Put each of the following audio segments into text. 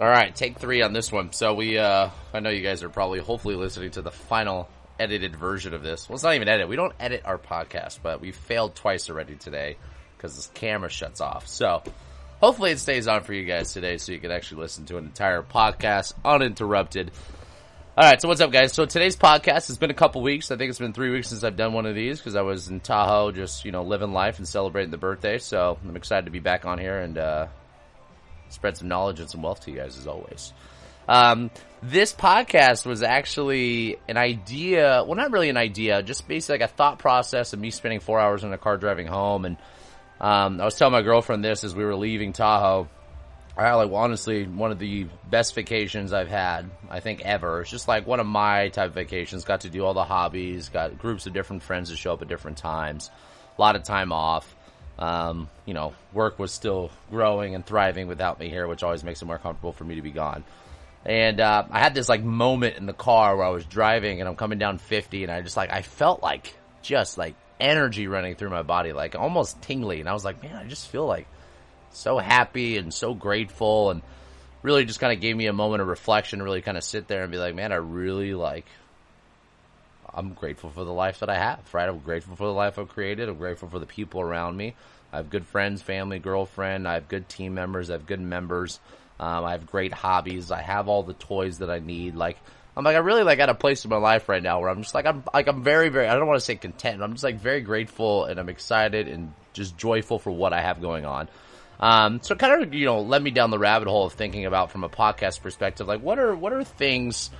All right, take three on this one. So we, uh, I know you guys are probably hopefully listening to the final edited version of this. Well, it's not even edit. We don't edit our podcast, but we failed twice already today because this camera shuts off. So hopefully it stays on for you guys today so you can actually listen to an entire podcast uninterrupted. All right, so what's up, guys? So today's podcast has been a couple weeks. I think it's been three weeks since I've done one of these because I was in Tahoe, just you know, living life and celebrating the birthday. So I'm excited to be back on here and uh, spread some knowledge and some wealth to you guys as always. Um, this podcast was actually an idea. Well, not really an idea, just basically like a thought process of me spending four hours in a car driving home. And um, I was telling my girlfriend this as we were leaving Tahoe. I like honestly one of the best vacations I've had, I think ever. It's just like one of my type of vacations. Got to do all the hobbies, got groups of different friends to show up at different times, a lot of time off. Um, you know, work was still growing and thriving without me here, which always makes it more comfortable for me to be gone. And uh, I had this like moment in the car where I was driving and I'm coming down 50 and I just like I felt like just like energy running through my body, like almost tingly. And I was like, man, I just feel like so happy and so grateful and really just kind of gave me a moment of reflection to really kind of sit there and be like, man, I really like, I'm grateful for the life that I have, right? I'm grateful for the life I've created. I'm grateful for the people around me. I have good friends, family, girlfriend. I have good team members. I have good members. Um, I have great hobbies. I have all the toys that I need. Like, I'm like, I really like at a place in my life right now where I'm just like, I'm like, I'm very, very, I don't want to say content. I'm just like very grateful and I'm excited and just joyful for what I have going on. Um, so kind of, you know, led me down the rabbit hole of thinking about from a podcast perspective, like what are, what are things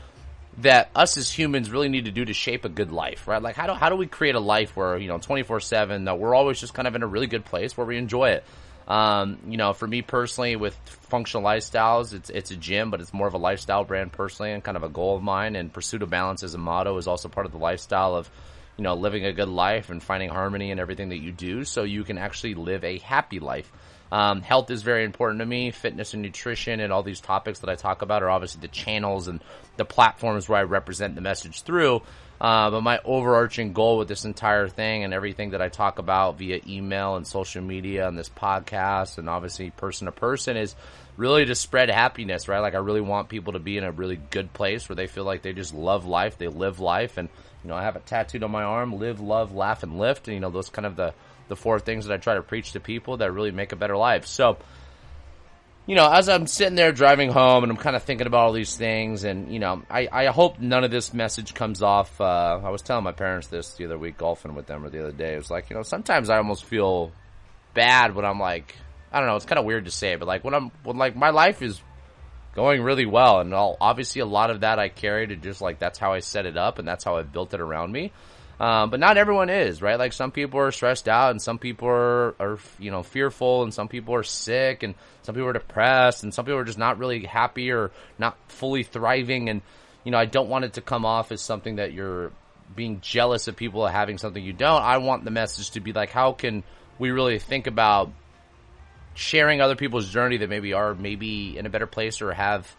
that us as humans really need to do to shape a good life, right? Like how do, how do we create a life where, you know, 24 seven, that we're always just kind of in a really good place where we enjoy it. Um, you know, for me personally with functional lifestyles, it's, it's a gym, but it's more of a lifestyle brand personally and kind of a goal of mine and pursuit of balance as a motto is also part of the lifestyle of, you know, living a good life and finding harmony in everything that you do so you can actually live a happy life. Um, health is very important to me. Fitness and nutrition and all these topics that I talk about are obviously the channels and the platforms where I represent the message through. Uh, but my overarching goal with this entire thing and everything that I talk about via email and social media and this podcast and obviously person to person is really to spread happiness, right? Like I really want people to be in a really good place where they feel like they just love life, they live life, and you know I have a tattooed on my arm: live, love, laugh, and lift. And you know those kind of the the four things that I try to preach to people that really make a better life. So, you know, as I'm sitting there driving home and I'm kind of thinking about all these things, and you know, I, I hope none of this message comes off. Uh, I was telling my parents this the other week, golfing with them, or the other day. It was like, you know, sometimes I almost feel bad when I'm like, I don't know, it's kind of weird to say, but like when I'm when like my life is going really well, and all, obviously a lot of that I carry to just like that's how I set it up, and that's how I built it around me. Um, but not everyone is, right? Like some people are stressed out and some people are, are, you know, fearful and some people are sick and some people are depressed and some people are just not really happy or not fully thriving. And, you know, I don't want it to come off as something that you're being jealous of people having something you don't. I want the message to be like, how can we really think about sharing other people's journey that maybe are maybe in a better place or have,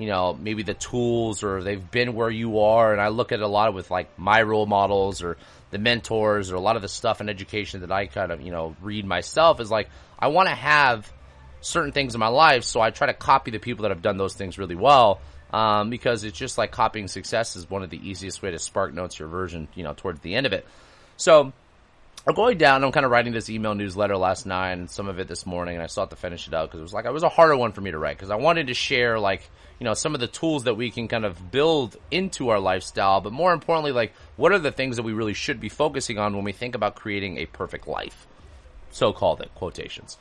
you know, maybe the tools or they've been where you are. And I look at a lot with like my role models or the mentors or a lot of the stuff in education that I kind of, you know, read myself is like, I want to have certain things in my life. So I try to copy the people that have done those things really well. Um, because it's just like copying success is one of the easiest way to spark notes your version, you know, towards the end of it. So I'm going down. I'm kind of writing this email newsletter last night and some of it this morning, and I sought to finish it out because it was like it was a harder one for me to write because I wanted to share like you know some of the tools that we can kind of build into our lifestyle, but more importantly, like what are the things that we really should be focusing on when we think about creating a perfect life, so called quotations.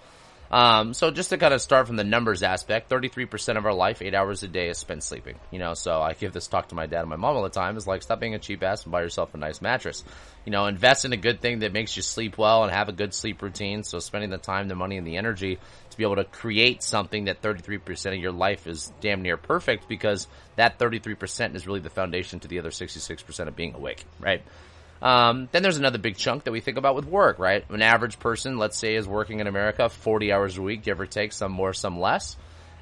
Um, so just to kind of start from the numbers aspect, 33% of our life, eight hours a day is spent sleeping. You know, so I give this talk to my dad and my mom all the time. Is like, stop being a cheap ass and buy yourself a nice mattress. You know, invest in a good thing that makes you sleep well and have a good sleep routine. So spending the time, the money, and the energy to be able to create something that 33% of your life is damn near perfect because that 33% is really the foundation to the other 66% of being awake, right? Um, then there's another big chunk that we think about with work, right? An average person, let's say, is working in America 40 hours a week, give or take, some more, some less.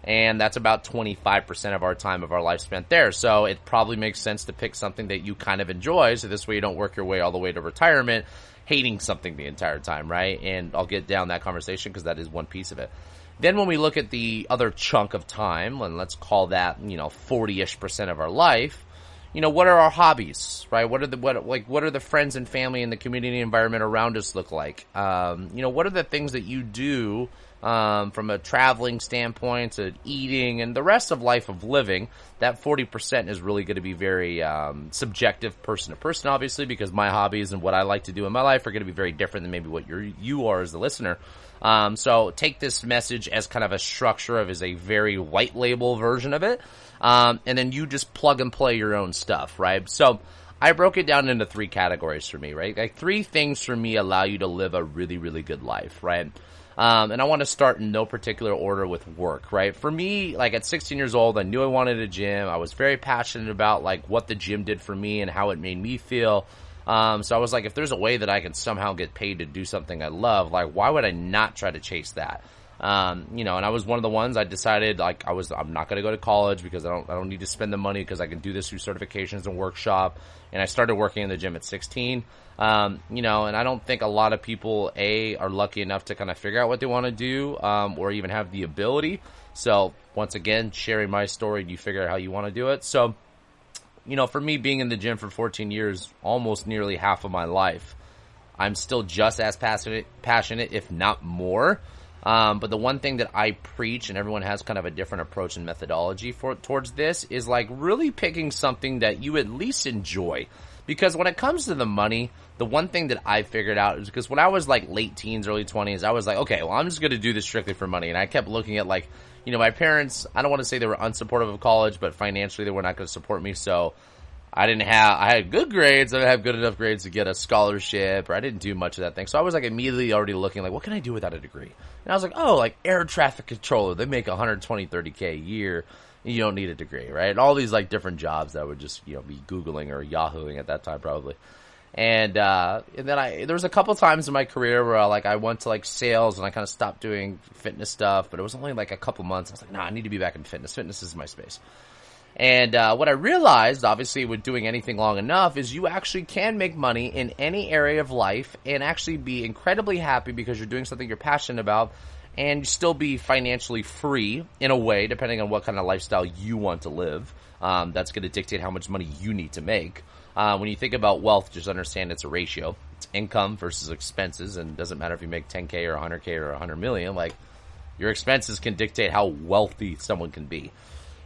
And that's about 25% of our time of our life spent there. So it probably makes sense to pick something that you kind of enjoy. So this way you don't work your way all the way to retirement hating something the entire time, right? And I'll get down that conversation because that is one piece of it. Then when we look at the other chunk of time, and let's call that, you know, 40-ish percent of our life, you know, what are our hobbies, right? What are the, what, like, what are the friends and family and the community environment around us look like? Um, you know, what are the things that you do, um, from a traveling standpoint to eating and the rest of life of living, that 40% is really going to be very, um, subjective person to person, obviously, because my hobbies and what I like to do in my life are going to be very different than maybe what you're, you are as the listener. Um, so take this message as kind of a structure of is a very white label version of it. Um, and then you just plug and play your own stuff, right? So I broke it down into three categories for me, right? Like three things for me allow you to live a really, really good life, right? Um, and I want to start in no particular order with work, right? For me, like at 16 years old, I knew I wanted a gym. I was very passionate about like what the gym did for me and how it made me feel. Um, so I was like, if there's a way that I can somehow get paid to do something I love, like why would I not try to chase that? Um, you know, and I was one of the ones I decided like I was I'm not going to go to college because I don't I don't need to spend the money because I can do this through certifications and workshop. And I started working in the gym at 16. Um, you know, and I don't think a lot of people a are lucky enough to kind of figure out what they want to do um, or even have the ability. So once again, sharing my story, you figure out how you want to do it. So you know, for me being in the gym for 14 years, almost nearly half of my life, I'm still just as passionate, passionate, if not more. Um, but the one thing that I preach, and everyone has kind of a different approach and methodology for towards this, is like really picking something that you at least enjoy. Because when it comes to the money, the one thing that I figured out is because when I was like late teens, early 20s, I was like, okay, well, I'm just going to do this strictly for money. And I kept looking at like, you know, my parents, I don't want to say they were unsupportive of college, but financially they were not going to support me. So I didn't have, I had good grades. I didn't have good enough grades to get a scholarship or I didn't do much of that thing. So I was like immediately already looking like, what can I do without a degree? And I was like, oh, like air traffic controller. They make 120, 30k a year. You don't need a degree, right? And all these like different jobs that I would just, you know, be Googling or Yahooing at that time probably. And, uh, and then I, there was a couple times in my career where I, like I went to like sales and I kind of stopped doing fitness stuff, but it was only like a couple months. I was like, nah, I need to be back in fitness. Fitness is my space. And uh, what I realized, obviously, with doing anything long enough, is you actually can make money in any area of life and actually be incredibly happy because you're doing something you're passionate about and still be financially free in a way, depending on what kind of lifestyle you want to live. Um, that's going to dictate how much money you need to make. Uh, when you think about wealth, just understand it's a ratio. It's income versus expenses, and it doesn't matter if you make 10k or 100k or 100 million. Like your expenses can dictate how wealthy someone can be.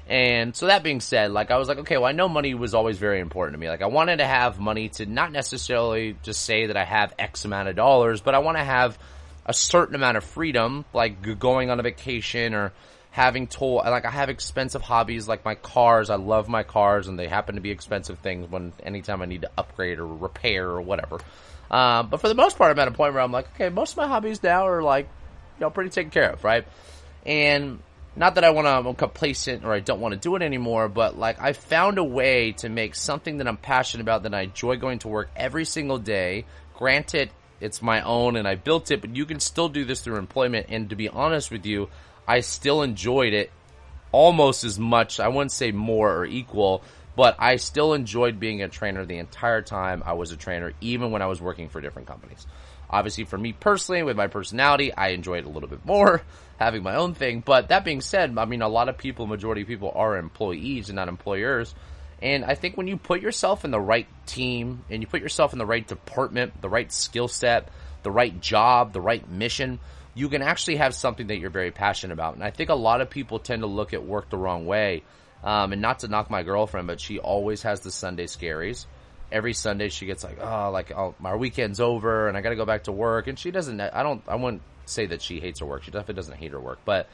And so that being said, like I was like, okay, well I know money was always very important to me. Like I wanted to have money to not necessarily just say that I have X amount of dollars, but I want to have a certain amount of freedom, like going on a vacation or having told like I have expensive hobbies like my cars. I love my cars, and they happen to be expensive things when anytime I need to upgrade or repair or whatever. Um, but for the most part, I'm at a point where I'm like, okay, most of my hobbies now are like, you know, pretty taken care of, right? And not that I want to, I'm complacent or I don't want to do it anymore, but like I found a way to make something that I'm passionate about that I enjoy going to work every single day. Granted, it's my own and I built it, but you can still do this through employment. And to be honest with you, I still enjoyed it almost as much. I wouldn't say more or equal, but I still enjoyed being a trainer the entire time I was a trainer, even when I was working for different companies. Obviously, for me personally, with my personality, I enjoy it a little bit more having my own thing. But that being said, I mean, a lot of people, majority of people are employees and not employers. And I think when you put yourself in the right team and you put yourself in the right department, the right skill set, the right job, the right mission, you can actually have something that you're very passionate about. And I think a lot of people tend to look at work the wrong way. Um, and not to knock my girlfriend, but she always has the Sunday scaries. Every Sunday she gets like, oh, like oh, my weekend's over and I got to go back to work. And she doesn't. I don't. I wouldn't say that she hates her work. She definitely doesn't hate her work, but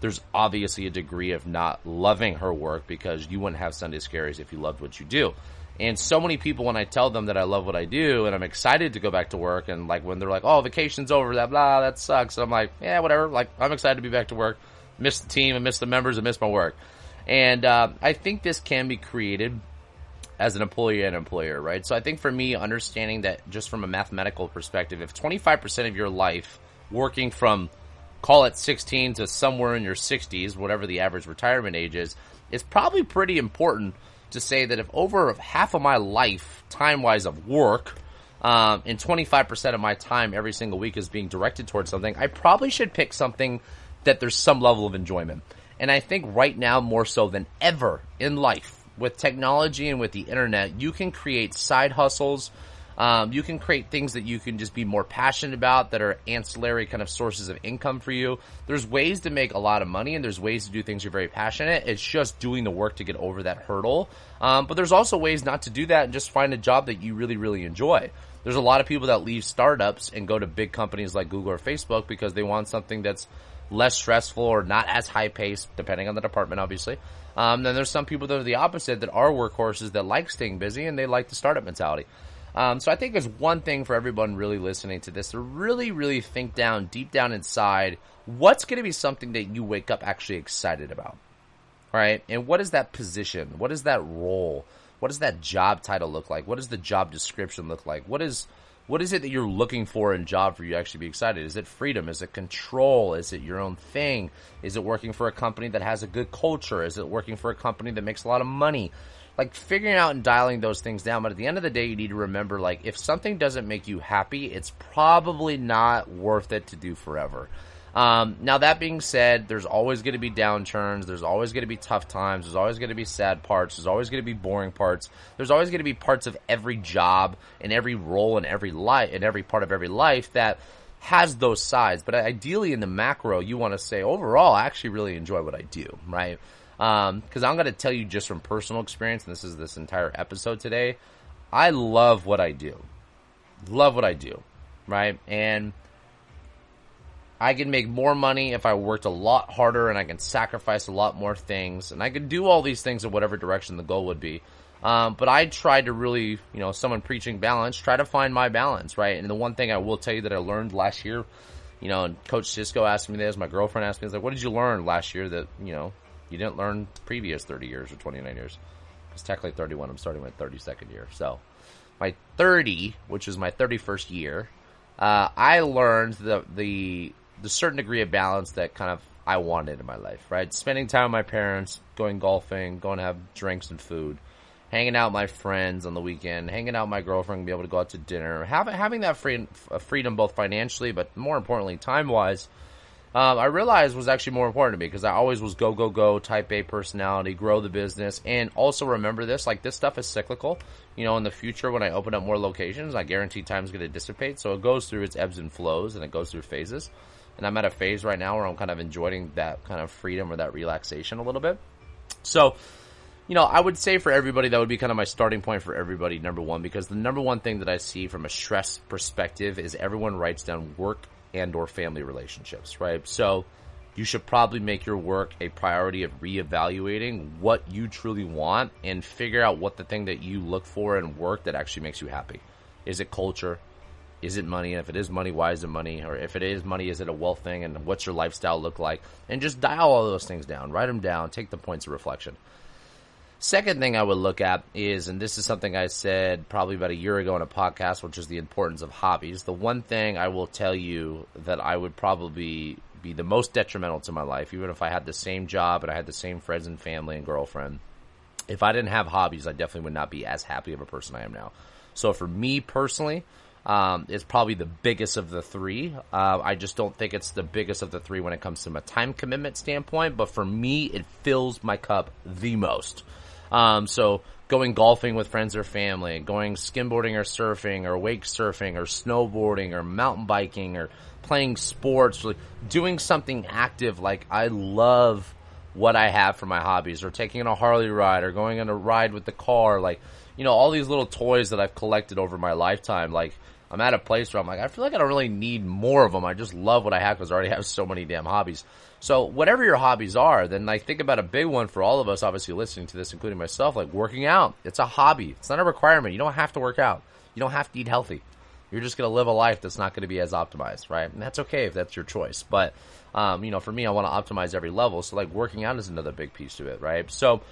there's obviously a degree of not loving her work because you wouldn't have Sunday scaries if you loved what you do. And so many people, when I tell them that I love what I do and I'm excited to go back to work, and like when they're like, "Oh, vacation's over," that blah, that sucks. I'm like, yeah, whatever. Like I'm excited to be back to work. Miss the team, and miss the members, and miss my work. And uh, I think this can be created as an employee and employer, right? So I think for me, understanding that just from a mathematical perspective, if 25% of your life working from call it 16 to somewhere in your 60s, whatever the average retirement age is, is probably pretty important to say that if over half of my life, time wise, of work, um, and 25% of my time every single week is being directed towards something, I probably should pick something that there's some level of enjoyment. And I think right now more so than ever in life with technology and with the internet, you can create side hustles. Um, you can create things that you can just be more passionate about that are ancillary kind of sources of income for you. There's ways to make a lot of money and there's ways to do things you're very passionate. It's just doing the work to get over that hurdle. Um, but there's also ways not to do that and just find a job that you really, really enjoy. There's a lot of people that leave startups and go to big companies like Google or Facebook because they want something that's less stressful or not as high paced, depending on the department, obviously. Um, then there's some people that are the opposite that are workhorses that like staying busy and they like the startup mentality. Um, so I think there's one thing for everyone really listening to this to really, really think down, deep down inside, what's going to be something that you wake up actually excited about, right? And what is that position? What is that role? What does that job title look like? What does the job description look like? What is what is it that you're looking for in job for you actually be excited? Is it freedom? Is it control? Is it your own thing? Is it working for a company that has a good culture? Is it working for a company that makes a lot of money? Like figuring out and dialing those things down. But at the end of the day, you need to remember like if something doesn't make you happy, it's probably not worth it to do forever. Um, now that being said, there's always going to be downturns. There's always going to be tough times. There's always going to be sad parts. There's always going to be boring parts. There's always going to be parts of every job and every role and every life and every part of every life that has those sides. But ideally, in the macro, you want to say overall, I actually really enjoy what I do, right? Because um, I'm going to tell you just from personal experience, and this is this entire episode today. I love what I do. Love what I do, right? And I can make more money if I worked a lot harder and I can sacrifice a lot more things and I can do all these things in whatever direction the goal would be. Um, but I tried to really, you know, someone preaching balance, try to find my balance, right? And the one thing I will tell you that I learned last year, you know, and Coach Cisco asked me this, my girlfriend asked me, this, like, what did you learn last year that, you know, you didn't learn previous 30 years or 29 years? It's technically 31. I'm starting my 32nd year. So my 30, which is my 31st year, uh, I learned the, the the certain degree of balance that kind of I wanted in my life, right? Spending time with my parents, going golfing, going to have drinks and food, hanging out with my friends on the weekend, hanging out with my girlfriend, be able to go out to dinner, having having that freedom, freedom both financially, but more importantly, time wise. Um, I realized was actually more important to me because I always was go go go type A personality, grow the business, and also remember this like this stuff is cyclical. You know, in the future when I open up more locations, I guarantee time's going to dissipate. So it goes through its ebbs and flows, and it goes through phases and I'm at a phase right now where I'm kind of enjoying that kind of freedom or that relaxation a little bit. So, you know, I would say for everybody that would be kind of my starting point for everybody, number one, because the number one thing that I see from a stress perspective is everyone writes down work and or family relationships, right? So you should probably make your work a priority of reevaluating what you truly want and figure out what the thing that you look for in work that actually makes you happy. Is it culture? Is it money? And if it is money, why is it money? Or if it is money, is it a wealth thing? And what's your lifestyle look like? And just dial all those things down, write them down, take the points of reflection. Second thing I would look at is, and this is something I said probably about a year ago in a podcast, which is the importance of hobbies. The one thing I will tell you that I would probably be the most detrimental to my life, even if I had the same job and I had the same friends and family and girlfriend, if I didn't have hobbies, I definitely would not be as happy of a person I am now. So for me personally, um, is probably the biggest of the three. Uh, I just don't think it's the biggest of the three when it comes from a time commitment standpoint. But for me, it fills my cup the most. Um, so going golfing with friends or family, going skimboarding or surfing or wake surfing or snowboarding or mountain biking or playing sports, like doing something active. Like I love what I have for my hobbies or taking a Harley ride or going on a ride with the car. Like, you know, all these little toys that I've collected over my lifetime. Like, I'm at a place where I'm like, I feel like I don't really need more of them. I just love what I have because I already have so many damn hobbies. So whatever your hobbies are, then like think about a big one for all of us, obviously listening to this, including myself, like working out. It's a hobby. It's not a requirement. You don't have to work out. You don't have to eat healthy. You're just going to live a life that's not going to be as optimized, right? And that's okay if that's your choice. But, um, you know, for me, I want to optimize every level. So like working out is another big piece to it, right? So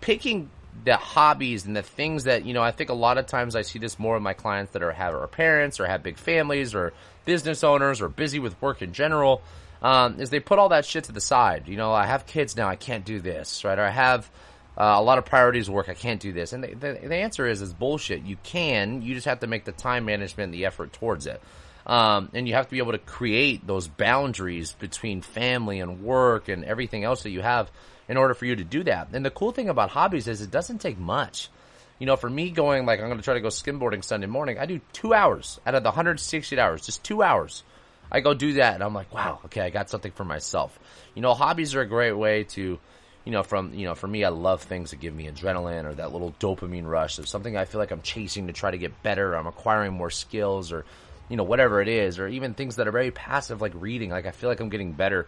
picking the hobbies and the things that you know i think a lot of times i see this more with my clients that are have are parents or have big families or business owners or busy with work in general um, is they put all that shit to the side you know i have kids now i can't do this right or i have uh, a lot of priorities work i can't do this and the, the, the, answer is is bullshit you can you just have to make the time management and the effort towards it Um, and you have to be able to create those boundaries between family and work and everything else that you have in order for you to do that. And the cool thing about hobbies is it doesn't take much. You know, for me going like I'm going to try to go skimboarding Sunday morning, I do two hours out of the 160 hours, just two hours. I go do that and I'm like, wow, okay, I got something for myself. You know, hobbies are a great way to, you know, from, you know, for me, I love things that give me adrenaline or that little dopamine rush of something I feel like I'm chasing to try to get better. I'm acquiring more skills or, you know, whatever it is, or even things that are very passive like reading. Like I feel like I'm getting better.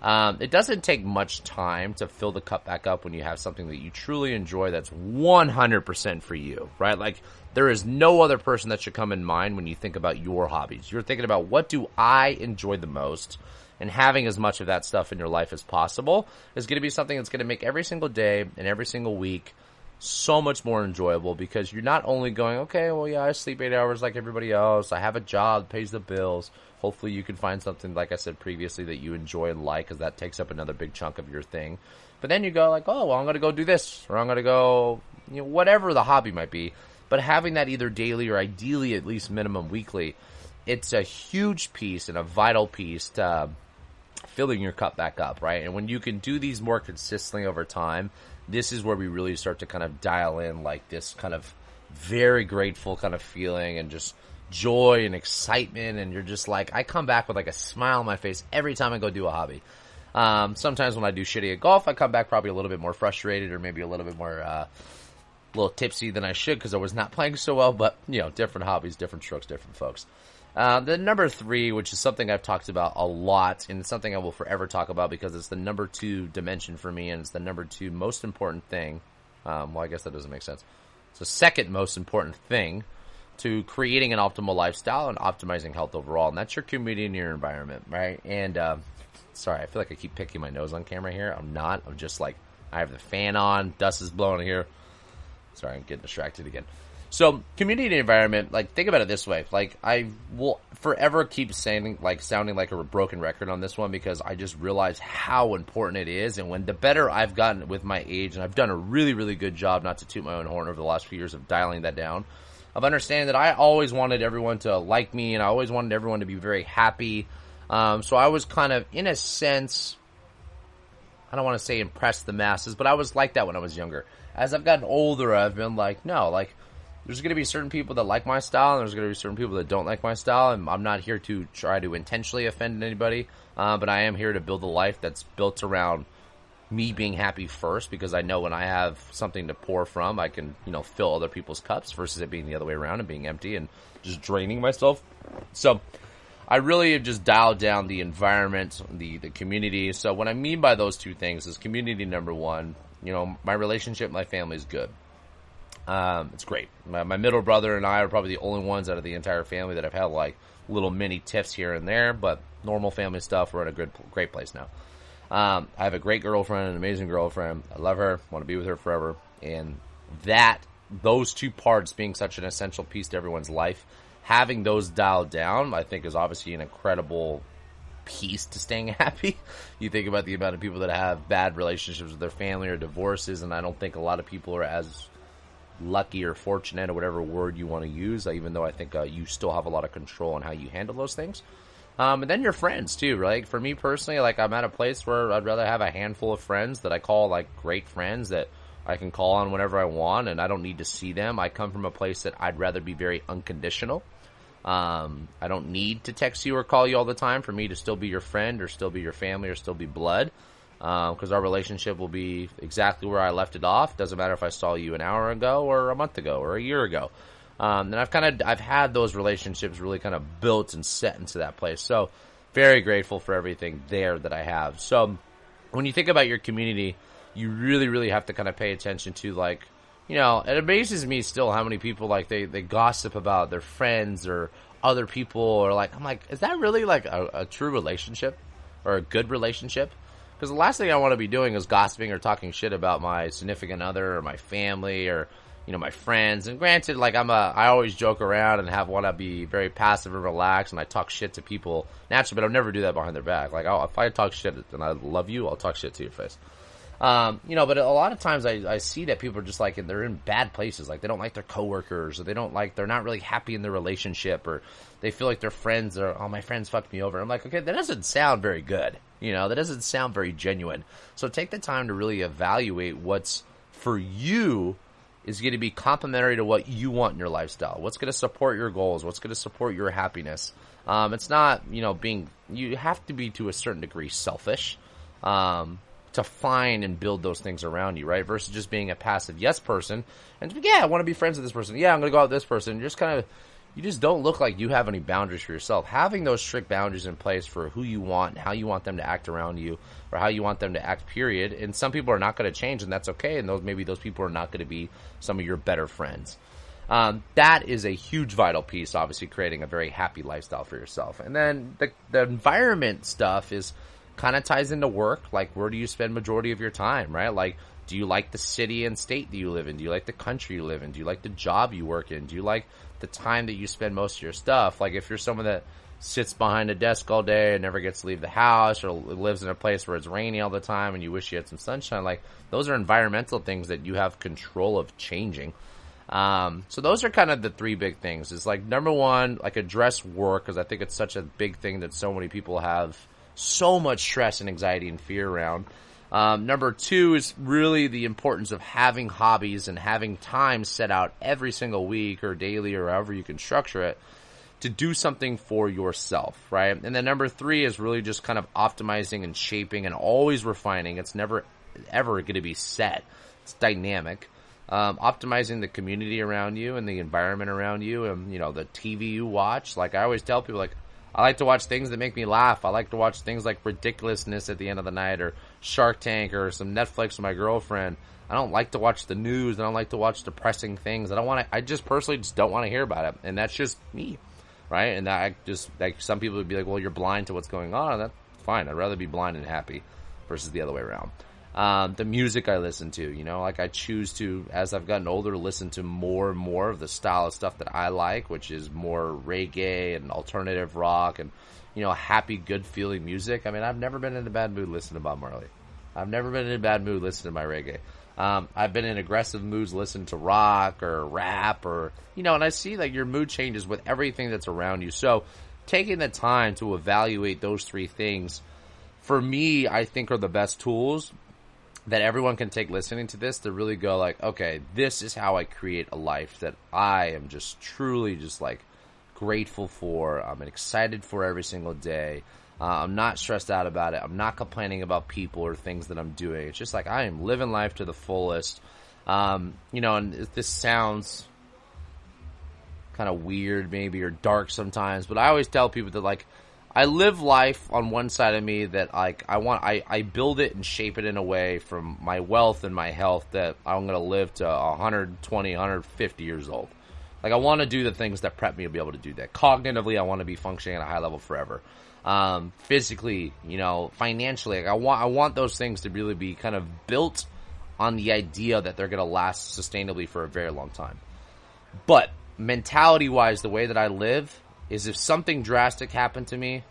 Um, it doesn't take much time to fill the cup back up when you have something that you truly enjoy that's 100% for you, right? Like there is no other person that should come in mind when you think about your hobbies. You're thinking about what do I enjoy the most? And having as much of that stuff in your life as possible is going to be something that's going to make every single day and every single week so much more enjoyable because you're not only going, okay, well, yeah, I sleep eight hours like everybody else. I have a job, pays the bills. Hopefully, you can find something, like I said previously, that you enjoy and like because that takes up another big chunk of your thing. But then you go, like, oh, well, I'm going to go do this or I'm going to go, you know, whatever the hobby might be. But having that either daily or ideally at least minimum weekly, it's a huge piece and a vital piece to uh, filling your cup back up, right? And when you can do these more consistently over time, this is where we really start to kind of dial in like this kind of very grateful kind of feeling and just joy and excitement and you're just like I come back with like a smile on my face every time I go do a hobby. Um, sometimes when I do shitty at golf, I come back probably a little bit more frustrated or maybe a little bit more uh, a little tipsy than I should because I was not playing so well. But you know, different hobbies, different strokes, different folks. Uh, the number three, which is something I've talked about a lot, and something I will forever talk about because it's the number two dimension for me, and it's the number two most important thing. Um, well, I guess that doesn't make sense. It's the second most important thing to creating an optimal lifestyle and optimizing health overall, and that's your community and your environment, right? And uh, sorry, I feel like I keep picking my nose on camera here. I'm not. I'm just like I have the fan on, dust is blowing here. Sorry, I'm getting distracted again. So community environment, like think about it this way. Like I will forever keep saying like sounding like a broken record on this one because I just realize how important it is. And when the better I've gotten with my age, and I've done a really, really good job not to toot my own horn over the last few years of dialing that down, of understanding that I always wanted everyone to like me and I always wanted everyone to be very happy. Um, so I was kind of, in a sense, I don't want to say impress the masses, but I was like that when I was younger. As I've gotten older, I've been like, no, like there's going to be certain people that like my style, and there's going to be certain people that don't like my style. And I'm not here to try to intentionally offend anybody, uh, but I am here to build a life that's built around me being happy first, because I know when I have something to pour from, I can you know fill other people's cups versus it being the other way around and being empty and just draining myself. So. I really have just dialed down the environment, the the community. So what I mean by those two things is community number one. You know, my relationship, my family is good. Um, it's great. My, my, middle brother and I are probably the only ones out of the entire family that have had like little mini tiffs here and there, but normal family stuff. We're in a good, great place now. Um, I have a great girlfriend, an amazing girlfriend. I love her. Want to be with her forever. And that, those two parts being such an essential piece to everyone's life, having those dialed down, I think is obviously an incredible piece to staying happy. You think about the amount of people that have bad relationships with their family or divorces, and I don't think a lot of people are as lucky or fortunate or whatever word you want to use, even though I think uh, you still have a lot of control on how you handle those things. Um, and then your friends too, right? For me personally, like I'm at a place where I'd rather have a handful of friends that I call like great friends that I can call on whenever I want and I don't need to see them. I come from a place that I'd rather be very unconditional. Um, I don't need to text you or call you all the time for me to still be your friend or still be your family or still be blood because um, our relationship will be exactly where I left it off. Doesn't matter if I saw you an hour ago or a month ago or a year ago. Um, and I've kind of I've had those relationships really kind of built and set into that place. So very grateful for everything there that I have. So when you think about your community, you really really have to kind of pay attention to like you know it amazes me still how many people like they they gossip about their friends or other people or like I'm like is that really like a, a true relationship or a good relationship? Because the last thing I want to be doing is gossiping or talking shit about my significant other or my family or you know my friends. And granted, like I'm a, I always joke around and have want to be very passive and relaxed, and I talk shit to people naturally, but I'll never do that behind their back. Like, if I talk shit and I love you, I'll talk shit to your face. Um, you know, but a lot of times I, I see that people are just like and they're in bad places, like they don't like their coworkers, or they don't like they're not really happy in their relationship, or they feel like their friends are oh my friends fucked me over. I'm like, okay, that doesn't sound very good. You know, that doesn't sound very genuine. So take the time to really evaluate what's for you is going to be complementary to what you want in your lifestyle. What's going to support your goals? What's going to support your happiness? Um, it's not, you know, being, you have to be to a certain degree selfish, um, to find and build those things around you, right? Versus just being a passive yes person and yeah, I want to be friends with this person. Yeah, I'm going to go out with this person. You're just kind of, you just don't look like you have any boundaries for yourself. Having those strict boundaries in place for who you want and how you want them to act around you or how you want them to act, period. And some people are not going to change and that's okay. And those, maybe those people are not going to be some of your better friends. Um, that is a huge vital piece, obviously creating a very happy lifestyle for yourself. And then the, the environment stuff is kind of ties into work. Like, where do you spend majority of your time, right? Like, do you like the city and state that you live in? Do you like the country you live in? Do you like the job you work in? Do you like the time that you spend most of your stuff. Like if you're someone that sits behind a desk all day and never gets to leave the house or lives in a place where it's rainy all the time and you wish you had some sunshine, like those are environmental things that you have control of changing. Um, so those are kind of the three big things. Is like number one, like address work because I think it's such a big thing that so many people have so much stress and anxiety and fear around. Um, number two is really the importance of having hobbies and having time set out every single week or daily or however you can structure it to do something for yourself, right? And then number three is really just kind of optimizing and shaping and always refining. It's never ever going to be set. It's dynamic. Um, optimizing the community around you and the environment around you and, you know, the TV you watch. Like I always tell people, like, I like to watch things that make me laugh. I like to watch things like ridiculousness at the end of the night or Shark Tank or some Netflix with my girlfriend. I don't like to watch the news. I don't like to watch depressing things. I don't want to, I just personally just don't want to hear about it. And that's just me. Right. And I just, like, some people would be like, well, you're blind to what's going on. That's fine. I'd rather be blind and happy versus the other way around. Um, the music I listen to, you know, like I choose to, as I've gotten older, listen to more and more of the style of stuff that I like, which is more reggae and alternative rock and, you know, happy, good feeling music. I mean, I've never been in a bad mood listening to Bob Marley. I've never been in a bad mood listening to my reggae. Um, I've been in aggressive moods listening to rock or rap or, you know, and I see like your mood changes with everything that's around you. So taking the time to evaluate those three things for me, I think are the best tools that everyone can take listening to this to really go like, okay, this is how I create a life that I am just truly just like grateful for. I'm excited for every single day. Uh, I'm not stressed out about it. I'm not complaining about people or things that I'm doing. It's just like I am living life to the fullest. Um, you know, and this sounds kind of weird maybe or dark sometimes, but I always tell people that like I live life on one side of me that like I want I, I build it and shape it in a way from my wealth and my health that I'm going to live to 120 150 years old. Like I want to do the things that prep me to be able to do that. Cognitively, I want to be functioning at a high level forever. Um, physically, you know, financially, like I want I want those things to really be kind of built on the idea that they're going to last sustainably for a very long time. But mentality wise, the way that I live is if something drastic happened to me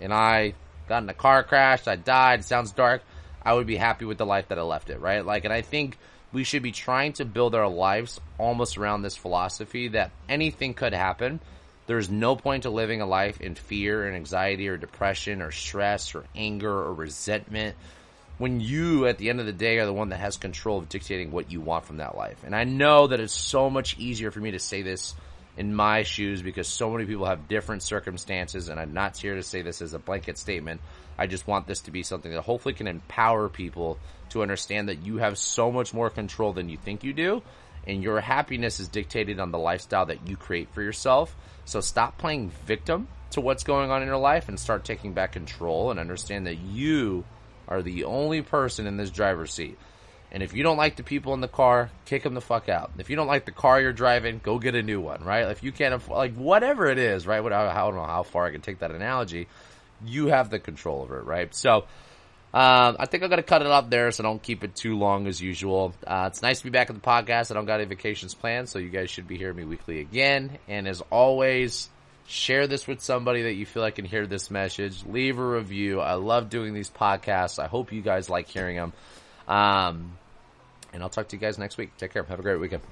and I got in a car crash, I died, sounds dark, I would be happy with the life that I left it, right? Like, and I think we should be trying to build our lives almost around this philosophy that anything could happen. There's no point to living a life in fear and anxiety or depression or stress or anger or resentment when you, at the end of the day, are the one that has control of dictating what you want from that life. And I know that it's so much easier for me to say this in my shoes because so many people have different circumstances and I'm not here to say this as a blanket statement. I just want this to be something that hopefully can empower people to understand that you have so much more control than you think you do and your happiness is dictated on the lifestyle that you create for yourself. So stop playing victim to what's going on in your life and start taking back control and understand that you are the only person in this driver's seat. And if you don't like the people in the car, kick them the fuck out. If you don't like the car you're driving, go get a new one, right? If you can't, afford, like whatever it is, right? I don't know how far I can take that analogy. You have the control over it, right? So, uh, I think I'm gonna cut it up there, so don't keep it too long as usual. Uh, it's nice to be back at the podcast. I don't got any vacations planned, so you guys should be hearing me weekly again. And as always, share this with somebody that you feel like can hear this message. Leave a review. I love doing these podcasts. I hope you guys like hearing them. Um, and I'll talk to you guys next week. Take care. Have a great weekend.